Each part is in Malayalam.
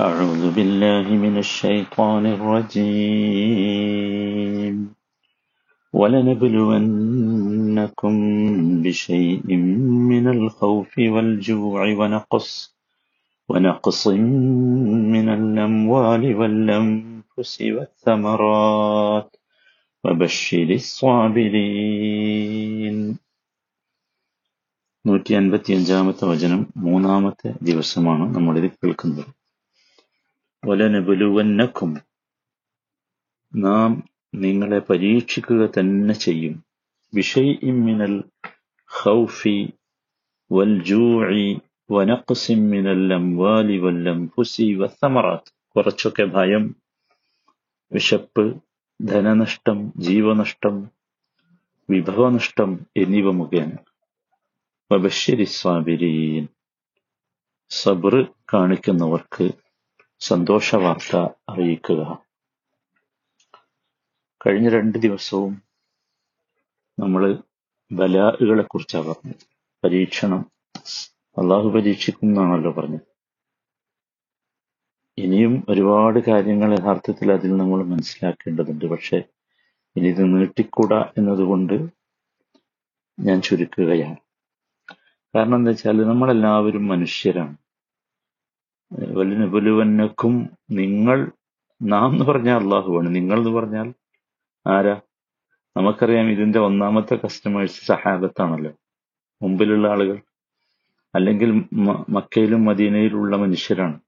أعوذ بالله من الشيطان الرجيم ولنبلونكم بشيء من الخوف والجوع ونقص ونقص من الأموال والأنفس والثمرات وبشر الصابرين നൂറ്റി അൻപത്തി അഞ്ചാമത്തെ വചനം മൂന്നാമത്തെ ദിവസമാണ് നമ്മളിത് കേൾക്കുന്നത് വലനബുലുവന്നക്കും നാം നിങ്ങളെ പരീക്ഷിക്കുക തന്നെ ചെയ്യും. വിഷയിമിനൽ ഖൗഫി വൽ ജൂഇ വനഖ്സിൻ മിനൽ അംവാലി വൽ അൻഫുസി കുറച്ചൊക്കെ ഭയം വിശപ്പ് ധനനഷ്ടം ജീവനഷ്ടം വിഭവനഷ്ടം എന്നിവ മുഖേന. വബശ്ശരി സ്വാബിരീൻ സബ്ർ കാണിക്കുന്നവർക്ക് സന്തോഷവാർത്ത അറിയിക്കുക. കഴിഞ്ഞ രണ്ട് ദിവസവും നമ്മൾ ബലാഹുകളെ കുറിച്ചാണ് പറഞ്ഞത്. പരീക്ഷണം അള്ളാഹു പരീക്ഷിക്കും എന്നാണല്ലോ പറഞ്ഞത്. ഇനിയും ഒരുപാട് കാര്യങ്ങൾ യഥാർത്ഥത്തിൽ അതിൽ നമ്മൾ മനസ്സിലാക്കേണ്ടതുണ്ട്. പക്ഷെ ഇനി ഇത് നീട്ടിക്കൂടാ എന്നതുകൊണ്ട് ഞാൻ ചുരുക്കുകയാണ്. കാരണം എന്താ വെച്ചാൽ നമ്മളെല്ലാവരും മനുഷ്യരാണ്. വലുനബുലുവന്നക്കും നിങ്ങൾ നാം എന്ന് പറഞ്ഞാൽ അള്ളാഹുവാണ് നിങ്ങൾ എന്ന് പറഞ്ഞാൽ ആരാ? നമുക്കറിയാം ഇതിന്റെ ഒന്നാമത്തെ കസ്റ്റമേഴ്സ് സഹാബത്താണല്ലോ. മുമ്പിലുള്ള ആളുകൾ. അല്ലെങ്കിൽ മക്കയിലും മദീനയിലുള്ള മനുഷ്യരാണ്.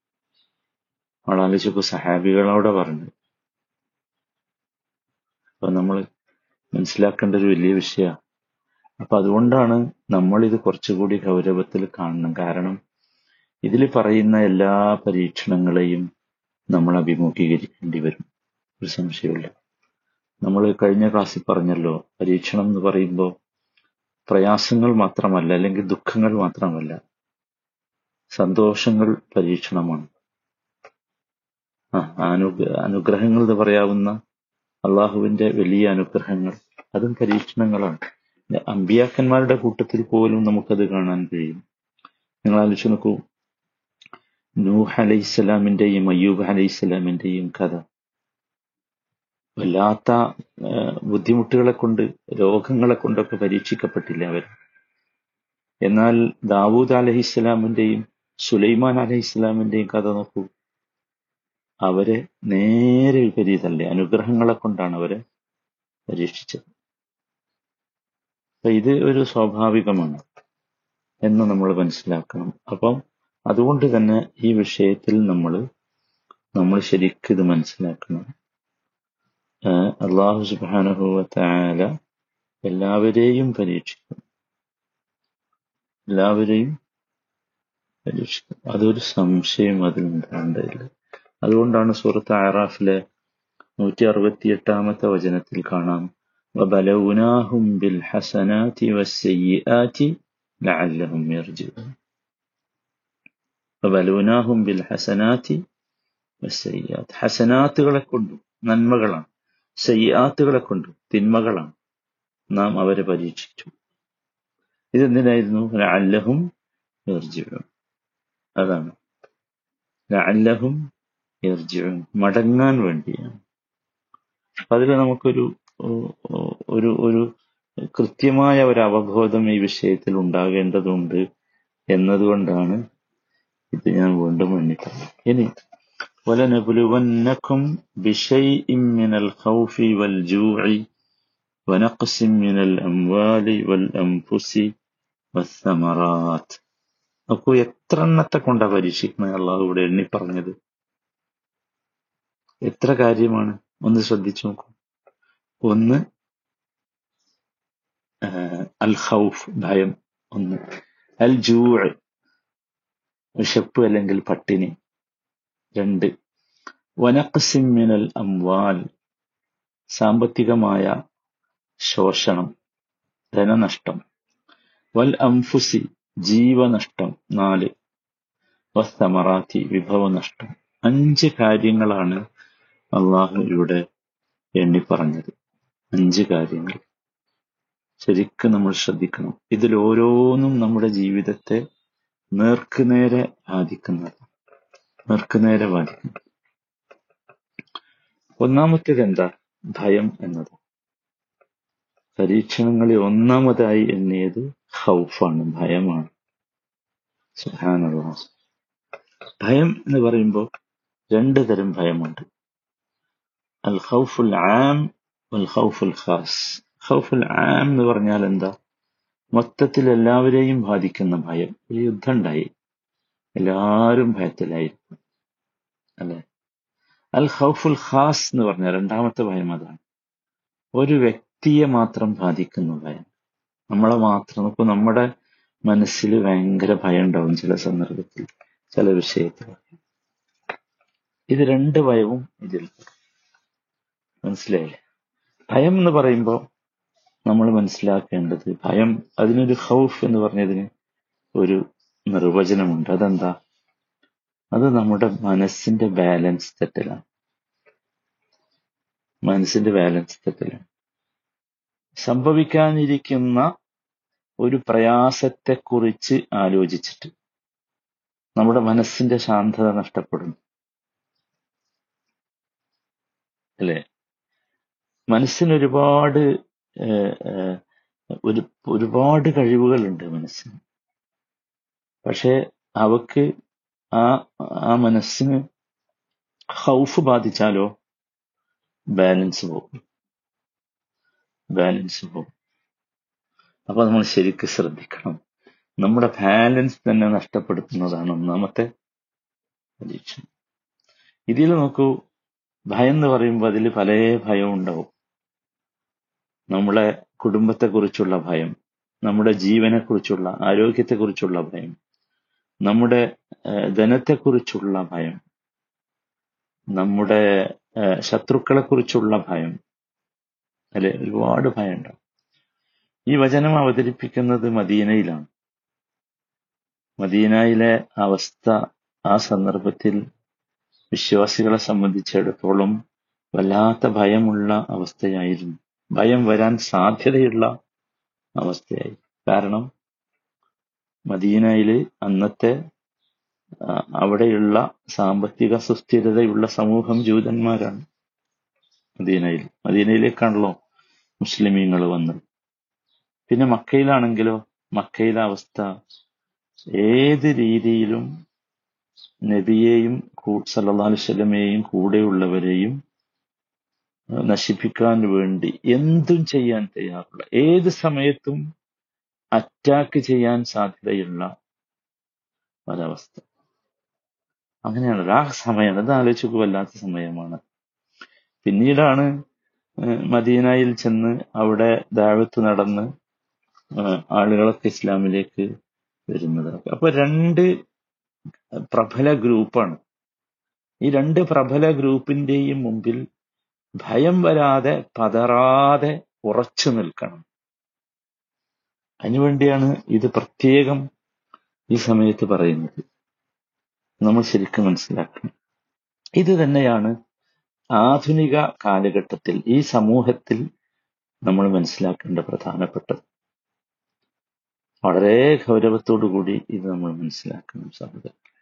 ആളാലോചിച്ചപ്പോ സഹാബികളോടെ പറഞ്ഞത് അപ്പൊ നമ്മൾ മനസ്സിലാക്കേണ്ട ഒരു വലിയ വിഷയമാണ് അപ്പൊ അതുകൊണ്ടാണ് നമ്മളിത് കുറച്ചുകൂടി ഗൗരവത്തിൽ കാണണം. കാരണം ഇതിൽ പറയുന്ന എല്ലാ പരീക്ഷണങ്ങളെയും നമ്മൾ അഭിമുഖീകരിക്കേണ്ടി വരും. ഒരു സംശയമില്ല നമ്മൾ കഴിഞ്ഞ ക്ലാസ്സിൽ പറഞ്ഞല്ലോ പരീക്ഷണം എന്ന് പറയുമ്പോൾ പ്രയാസങ്ങൾ മാത്രമല്ല അല്ലെങ്കിൽ ദുഃഖങ്ങൾ മാത്രമല്ല സന്തോഷങ്ങൾ പരീക്ഷണമാണ്. ആ അനു അനുഗ്രഹങ്ങൾ എന്ന് പറയാവുന്ന അള്ളാഹുവിന്റെ വലിയ അനുഗ്രഹങ്ങൾ അതും പരീക്ഷണങ്ങളാണ്. അമ്പിയാക്കന്മാരുടെ കൂട്ടത്തിൽ പോലും നമുക്കത് കാണാൻ കഴിയും. നിങ്ങൾ ആലോചിച്ച് നോക്കൂ നൂഹ് അലൈഹിസ്സലാമിന്റെയും അയ്യൂബ് അലൈഹിസ്സലാമിന്റെയും കഥ. വല്ലാത്ത ബുദ്ധിമുട്ടുകളെ കൊണ്ട് രോഗങ്ങളെ കൊണ്ടൊക്കെ പരീക്ഷിക്കപ്പെട്ടില്ല അവർ. എന്നാൽ ദാവൂദ് അലഹിസ്സലാമിന്റെയും സുലൈമാൻ അലഹിസ്സലാമിന്റെയും കഥ നോക്കൂ. അവരെ നേരെ വിപരീതല്ലേ അനുഗ്രഹങ്ങളെ കൊണ്ടാണ് അവരെ പരീക്ഷിച്ചത്. അപ്പൊ ഇത് ഒരു സ്വാഭാവികമാണ് എന്ന് നമ്മൾ മനസ്സിലാക്കണം. അപ്പം അതുകൊണ്ട് തന്നെ ഈ വിഷയത്തിൽ നമ്മൾ നമ്മൾ ശരിക്കും ഇത് മനസ്സിലാക്കണം അള്ളാഹു സുബാനുഭവത്തായ എല്ലാവരെയും പരീക്ഷിക്കും എല്ലാവരെയും പരീക്ഷിക്കും അതൊരു സംശയം അതിൽ ഉണ്ടാകേണ്ടതില്ല അതുകൊണ്ടാണ് സൂറത്ത് ആറാഫിലെ നൂറ്റി അറുപത്തി എട്ടാമത്തെ വചനത്തിൽ കാണാം وبلوناهم بالحسنات والسيئات لعلهم يرجعون ബലൂനാഹും ബിൽ ഹസനാത്തി സയ്യാത്ത് ഹസനാത്തുകളെ കൊണ്ടും നന്മകളാണ്. സയ്യാത്തുകളെ കൊണ്ടും തിന്മകളാണ്. നാം അവരെ പരീക്ഷിച്ചു. ഇതെന്തിനായിരുന്നു? അല്ലഹും യർജിഴും അതാണ്. അല്ലഹും യർജിഴും മടങ്ങാൻ വേണ്ടിയാണ്. അതിൽ നമുക്കൊരു ഒരു ഒരു കൃത്യമായ ഒരു അവബോധം ഈ വിഷയത്തിൽ ഉണ്ടാകേണ്ടതുണ്ട് എന്നതുകൊണ്ടാണ് ഇത് ഞാൻ വീണ്ടും എണ്ണിക്കുന്നത് ഇനി ولنبلونكم بشيء من الخوف والجوع ونقص من الأموال والأنفس والثمرات നോക്കൂ എത്ര എണ്ണത്തെ കൊണ്ടാ പരീക്ഷിക്കുന്നത് അള്ളാഹു ഇവിടെ എണ്ണി പറഞ്ഞത് എത്ര കാര്യമാണ് ഒന്ന് ശ്രദ്ധിച്ചു നോക്കൂ ഒന്ന് അൽ ഖൗഫ് ഭയം ഒന്ന് അൽ ജൂ വിശപ്പ് അല്ലെങ്കിൽ പട്ടിണി. രണ്ട് വനഖസിമിനൽ അംവാൽ സാമ്പത്തികമായ ശോഷണം ധനനഷ്ടം. വൽ അംഫുസി ജീവനഷ്ടം. നാല് വസ്തമറാത്തി വിഭവനഷ്ടം. അഞ്ച് കാര്യങ്ങളാണ് അള്ളാഹു ഇവിടെ എണ്ണി പറഞ്ഞത് അഞ്ച് കാര്യങ്ങൾ. ശരിക്കും നമ്മൾ ശ്രദ്ധിക്കണം. ഇതിൽ ഓരോന്നും നമ്മുടെ ജീവിതത്തെ നേർക്കുനേരെ ബാധിക്കുന്നത് നേർക്കുനേരെ വാദിക്കുന്നത്. ഒന്നാമത്തേത് എന്താ ഭയം എന്നത്. പരീക്ഷണങ്ങളിൽ ഒന്നാമതായി എണ്ണിയത് ഹൗഫാണ് ഭയമാണ്. സുഹാനുള്ള ഭയം എന്ന് പറയുമ്പോൾ രണ്ട് തരം ഭയമുണ്ട്. അൽ ഹൗഫുൽ ആം അൽ ഹൗഫുൽ ഖാസ്. ഹൗഫുൽ ആം എന്ന് പറഞ്ഞാൽ എന്താ? മൊത്തത്തിൽ എല്ലാവരെയും ബാധിക്കുന്ന ഭയം ഒരു യുദ്ധം ഉണ്ടായി എല്ലാവരും ഭയത്തിലായിരുന്നു അല്ലെ? അൽ ഹൗഫുൽ ഖാസ് എന്ന് പറഞ്ഞ രണ്ടാമത്തെ ഭയം അതാണ്. ഒരു വ്യക്തിയെ മാത്രം ബാധിക്കുന്ന ഭയം. നമ്മളെ മാത്രം. ഇപ്പൊ നമ്മുടെ മനസ്സിൽ ഭയങ്കര ഭയം ഉണ്ടാവും ചില സന്ദർഭത്തിൽ ചില വിഷയത്തിൽ. ഇത് രണ്ട് ഭയവും ഇതിൽ. മനസ്സിലായില്ലേ? ഭയം എന്ന് പറയുമ്പോൾ നമ്മൾ മനസ്സിലാക്കേണ്ടത് ഭയം അതിനൊരു ഹൗഫ് എന്ന് പറഞ്ഞതിന് ഒരു നിർവചനമുണ്ട്. അതെന്താ? അത് നമ്മുടെ മനസ്സിന്റെ ബാലൻസ് തെറ്റലാണ്. മനസ്സിന്റെ ബാലൻസ് തെറ്റലാണ്. സംഭവിക്കാനിരിക്കുന്ന ഒരു പ്രയാസത്തെക്കുറിച്ച് ആലോചിച്ചിട്ട് നമ്മുടെ മനസ്സിന്റെ ശാന്തത നഷ്ടപ്പെടുന്നു. അല്ലേ? മനസ്സിന് ഒരുപാട് ഒരു ഒരുപാട് കഴിവുകളുണ്ട് മനസ്സിന്. പക്ഷേ അവക്ക് ആ ആ മനസ്സിന് ഹൗഫ് ബാധിച്ചാലോ? ബാലൻസ് പോകും. ബാലൻസ് പോകും. അപ്പൊ നമ്മൾ ശരിക്കും ശ്രദ്ധിക്കണം. നമ്മുടെ ബാലൻസ് തന്നെ നഷ്ടപ്പെടുത്തുന്നതാണ് ഒന്നാമത്തെ പരീക്ഷ ഇതിൽ നോക്കൂ ഭയം എന്ന് പറയുമ്പോൾ അതിൽ പല ഭയവും ഉണ്ടാവും. നമ്മളെ കുടുംബത്തെക്കുറിച്ചുള്ള ഭയം നമ്മുടെ ജീവനെക്കുറിച്ചുള്ള ആരോഗ്യത്തെക്കുറിച്ചുള്ള ഭയം നമ്മുടെ ധനത്തെക്കുറിച്ചുള്ള ഭയം നമ്മുടെ ശത്രുക്കളെക്കുറിച്ചുള്ള ഭയം അല്ലെ? ഒരുപാട് ഭയമുണ്ടാവും. ഈ വചനം അവതരിപ്പിക്കുന്നത് മദീനയിലാണ്. മദീനയിലെ അവസ്ഥ ആ സന്ദർഭത്തിൽ വിശ്വാസികളെ സംബന്ധിച്ചിടത്തോളം വല്ലാത്ത ഭയമുള്ള അവസ്ഥയായിരുന്നു. ഭയം വരാൻ സാധ്യതയുള്ള അവസ്ഥയായി. കാരണം മദീനയിലെ അന്നത്തെ അവിടെയുള്ള സാമ്പത്തിക സുസ്ഥിരതയുള്ള സമൂഹം ജൂതന്മാരാണ് മദീനയിൽ. മദീനയിലേക്കാണല്ലോ മുസ്ലിമീങ്ങൾ വന്നത്. പിന്നെ മക്കയിലാണെങ്കിലോ മക്കയിലെ അവസ്ഥ ഏത് രീതിയിലും നബിയെയും സല്ലാ അലൈഹി വസല്ലമയെയും കൂടെയുള്ളവരെയും നശിപ്പിക്കാൻ വേണ്ടി എന്തും ചെയ്യാൻ തയ്യാറുള്ള ഏത് സമയത്തും അറ്റാക്ക് ചെയ്യാൻ സാധ്യതയുള്ള ഒരവസ്ഥ. അങ്ങനെയാണ് ആ സമയമാണ് അത് ആലോചിച്ചു വല്ലാത്ത സമയമാണ്. പിന്നീടാണ് മദീനയിൽ ചെന്ന് അവിടെ ദാവത്ത് നടന്ന് ആളുകളൊക്കെ ഇസ്ലാമിലേക്ക് വരുന്നത്. അപ്പൊ രണ്ട് പ്രബല ഗ്രൂപ്പാണ്. ഈ രണ്ട് പ്രബല ഗ്രൂപ്പിന്റെയും മുമ്പിൽ ഭയം വരാതെ പതറാതെ ഉറച്ചു നിൽക്കണം. അതിനുവേണ്ടിയാണ് ഇത് പ്രത്യേകം ഈ സമയത്ത് പറയുന്നത്. നമ്മൾ ശരിക്കും മനസ്സിലാക്കണം. ഇത് തന്നെയാണ് ആധുനിക കാലഘട്ടത്തിൽ ഈ സമൂഹത്തിൽ നമ്മൾ മനസ്സിലാക്കേണ്ട പ്രധാനപ്പെട്ടത്. വളരെ ഗൗരവത്തോടു കൂടി ഇത് നമ്മൾ മനസ്സിലാക്കണം സഹോദരൻ.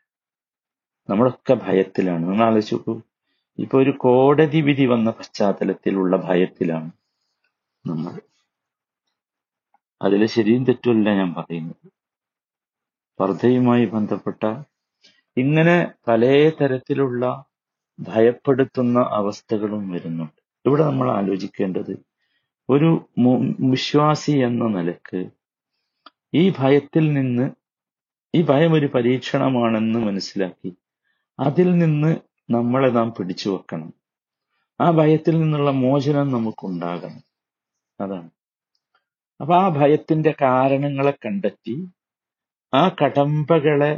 നമ്മളൊക്കെ ഭയത്തിലാണ്. നിങ്ങൾ ആലോചിച്ചു ഇപ്പൊ ഒരു കോടതി വിധി വന്ന പശ്ചാത്തലത്തിലുള്ള ഭയത്തിലാണ് നമ്മൾ. അതിലെ ശരിയും തെറ്റുമല്ല ഞാൻ പറയുന്നത്. വർദ്ധയുമായി ബന്ധപ്പെട്ട ഇങ്ങനെ പല തരത്തിലുള്ള ഭയപ്പെടുത്തുന്ന അവസ്ഥകളും വരുന്നുണ്ട്. ഇവിടെ നമ്മൾ ആലോചിക്കേണ്ടത് ഒരു വിശ്വാസി എന്ന നിലയ്ക്ക് ഈ ഭയത്തിൽ നിന്ന് ഈ ഭയം ഒരു പരീക്ഷണമാണെന്ന് മനസ്സിലാക്കി അതിൽ നിന്ന് നമ്മളെ നാം പിടിച്ചു വെക്കണം. ആ ഭയത്തിൽ നിന്നുള്ള മോചനം നമുക്കുണ്ടാകണം. അതാണ്. അപ്പൊ ആ ഭയത്തിന്റെ കാരണങ്ങളെ കണ്ടെത്തി ആ കടമ്പകളെ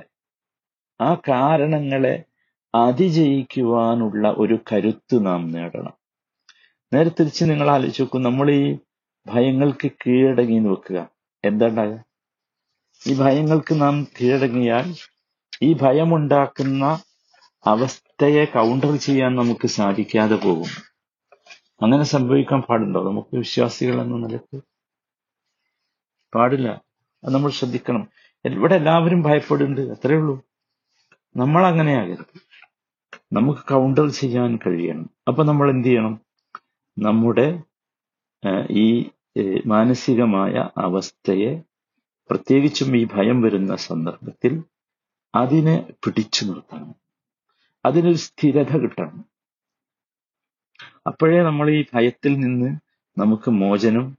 ആ കാരണങ്ങളെ അതിജയിക്കുവാനുള്ള ഒരു കരുത്ത് നാം നേടണം. നേരെ തിരിച്ച് നിങ്ങൾ ആലോചിച്ച് നോക്കും നമ്മൾ ഈ ഭയങ്ങൾക്ക് കീഴടങ്ങി നോക്കുക എന്താ ഈ ഭയങ്ങൾക്ക് നാം കീഴടങ്ങിയാൽ ഈ ഭയമുണ്ടാക്കുന്ന അവസ്ഥയെ കൗണ്ടർ ചെയ്യാൻ നമുക്ക് സാധിക്കാതെ പോകും. അങ്ങനെ സംഭവിക്കാൻ പാടുണ്ടോ? നമുക്ക് വിശ്വാസികൾ എന്ന നിലയ്ക്ക് പാടില്ല. അത് നമ്മൾ ശ്രദ്ധിക്കണം. ഇവിടെ എല്ലാവരും ഭയപ്പെടുന്നുണ്ട്. അത്രേ ഉള്ളൂ. നമ്മൾ അങ്ങനെയാകരുത് നമുക്ക് കൗണ്ടർ ചെയ്യാൻ കഴിയണം. അപ്പൊ നമ്മൾ എന്ത് ചെയ്യണം? നമ്മുടെ ഈ മാനസികമായ അവസ്ഥയെ പ്രത്യേകിച്ചും ഈ ഭയം വരുന്ന സന്ദർഭത്തിൽ അതിനെ പിടിച്ചു നിർത്തണം. അതിനൊരു സ്ഥിരത കിട്ടണം. അപ്പോഴേ നമ്മൾ ഈ ഭയത്തിൽ നിന്ന് നമുക്ക് മോചനം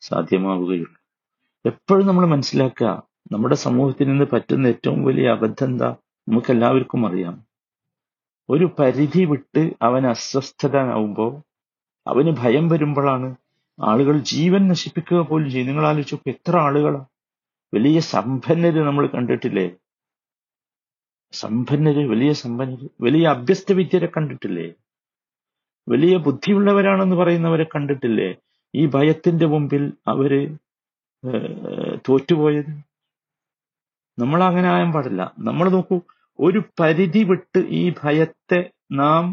സാധ്യമാവുകയുള്ളൂ. എപ്പോഴും നമ്മൾ മനസ്സിലാക്കുക നമ്മുടെ സമൂഹത്തിൽ നിന്ന് പറ്റുന്ന ഏറ്റവും വലിയ അബദ്ധം എന്താ? നമുക്ക് എല്ലാവർക്കും അറിയാം. ഒരു പരിധി വിട്ട് അവൻ അസ്വസ്ഥനാവുമ്പോൾ അവന് ഭയം വരുമ്പോഴാണ് ആളുകൾ ജീവൻ നശിപ്പിക്കുക പോലും ചെയ്യും. നിങ്ങൾ ആലോചിച്ചു എത്ര ആളുകളാ? വലിയ സമ്പന്നര് നമ്മൾ കണ്ടിട്ടില്ലേ? സമ്പന്നര് വലിയ സമ്പന്നര് വലിയ അഭ്യസ്ത വിദ്യരെ കണ്ടിട്ടില്ലേ? വലിയ ബുദ്ധിയുള്ളവരാണെന്ന് പറയുന്നവരെ കണ്ടിട്ടില്ലേ? ഈ ഭയത്തിന്റെ മുമ്പിൽ അവർ തോറ്റുപോയത്? നമ്മൾ അങ്ങനെ ആയാൻ പാടില്ല. നമ്മൾ നോക്കൂ ഒരു പരിധി വിട്ട് ഈ ഭയത്തെ നാം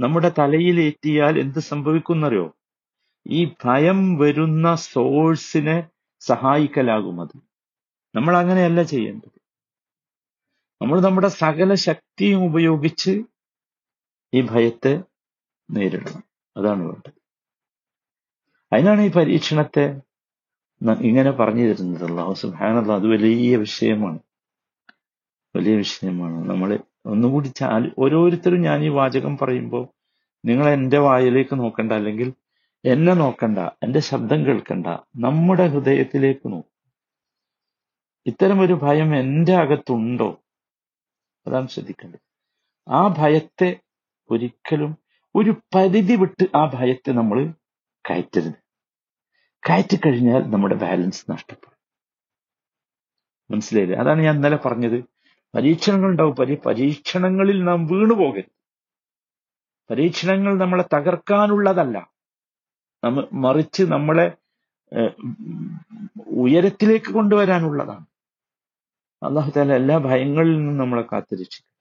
നമ്മുടെ തലയിലേറ്റിയാൽ എന്ത് സംഭവിക്കുന്നറിയോ? ഈ ഭയം വരുന്ന സോഴ്സിനെ സഹായിക്കലാകും അത്. നമ്മൾ അങ്ങനെയല്ല ചെയ്യേണ്ടത്. നമ്മൾ നമ്മുടെ സകല ശക്തിയും ഉപയോഗിച്ച് ഈ ഭയത്തെ നേരിടണം. അതാണ് വേണ്ടത്. അതിനാണ് ഈ പരീക്ഷണത്തെ ഇങ്ങനെ പറഞ്ഞു തരുന്നത്. അള്ളാഹു സുബാനല്ല അത് വലിയ വിഷയമാണ്. വലിയ വിഷയമാണ്. നമ്മൾ ഒന്നുകൂടി ഓരോരുത്തരും ഞാൻ ഈ വാചകം പറയുമ്പോൾ നിങ്ങൾ എന്റെ വായിലേക്ക് നോക്കണ്ട അല്ലെങ്കിൽ എന്നെ നോക്കണ്ട എന്റെ ശബ്ദം കേൾക്കണ്ട നമ്മുടെ ഹൃദയത്തിലേക്ക് നോക്കും. ഇത്തരം ഒരു ഭയം എന്റെ അകത്തുണ്ടോ? അതാണ് ശ്രദ്ധിക്കേണ്ടത്. ആ ഭയത്തെ ഒരിക്കലും ഒരു പരിധി വിട്ട് ആ ഭയത്തെ നമ്മൾ കയറ്റരുത്. കയറ്റി കഴിഞ്ഞാൽ നമ്മുടെ ബാലൻസ് നഷ്ടപ്പെടും. മനസ്സിലായില്ലേ? അതാണ് ഞാൻ ഇന്നലെ പറഞ്ഞത്. പരീക്ഷണങ്ങൾ ഉണ്ടാവും. പരി പരീക്ഷണങ്ങളിൽ നാം വീണുപോകരുത് പരീക്ഷണങ്ങൾ നമ്മളെ തകർക്കാനുള്ളതല്ല. നമ്മ മറിച്ച് നമ്മളെ ഉയരത്തിലേക്ക് കൊണ്ടുവരാനുള്ളതാണ്. അള്ളാഹു താല എല്ലാ ഭയങ്ങളിൽ നിന്നും നമ്മളെ കാത്തിരക്ഷിക്കും.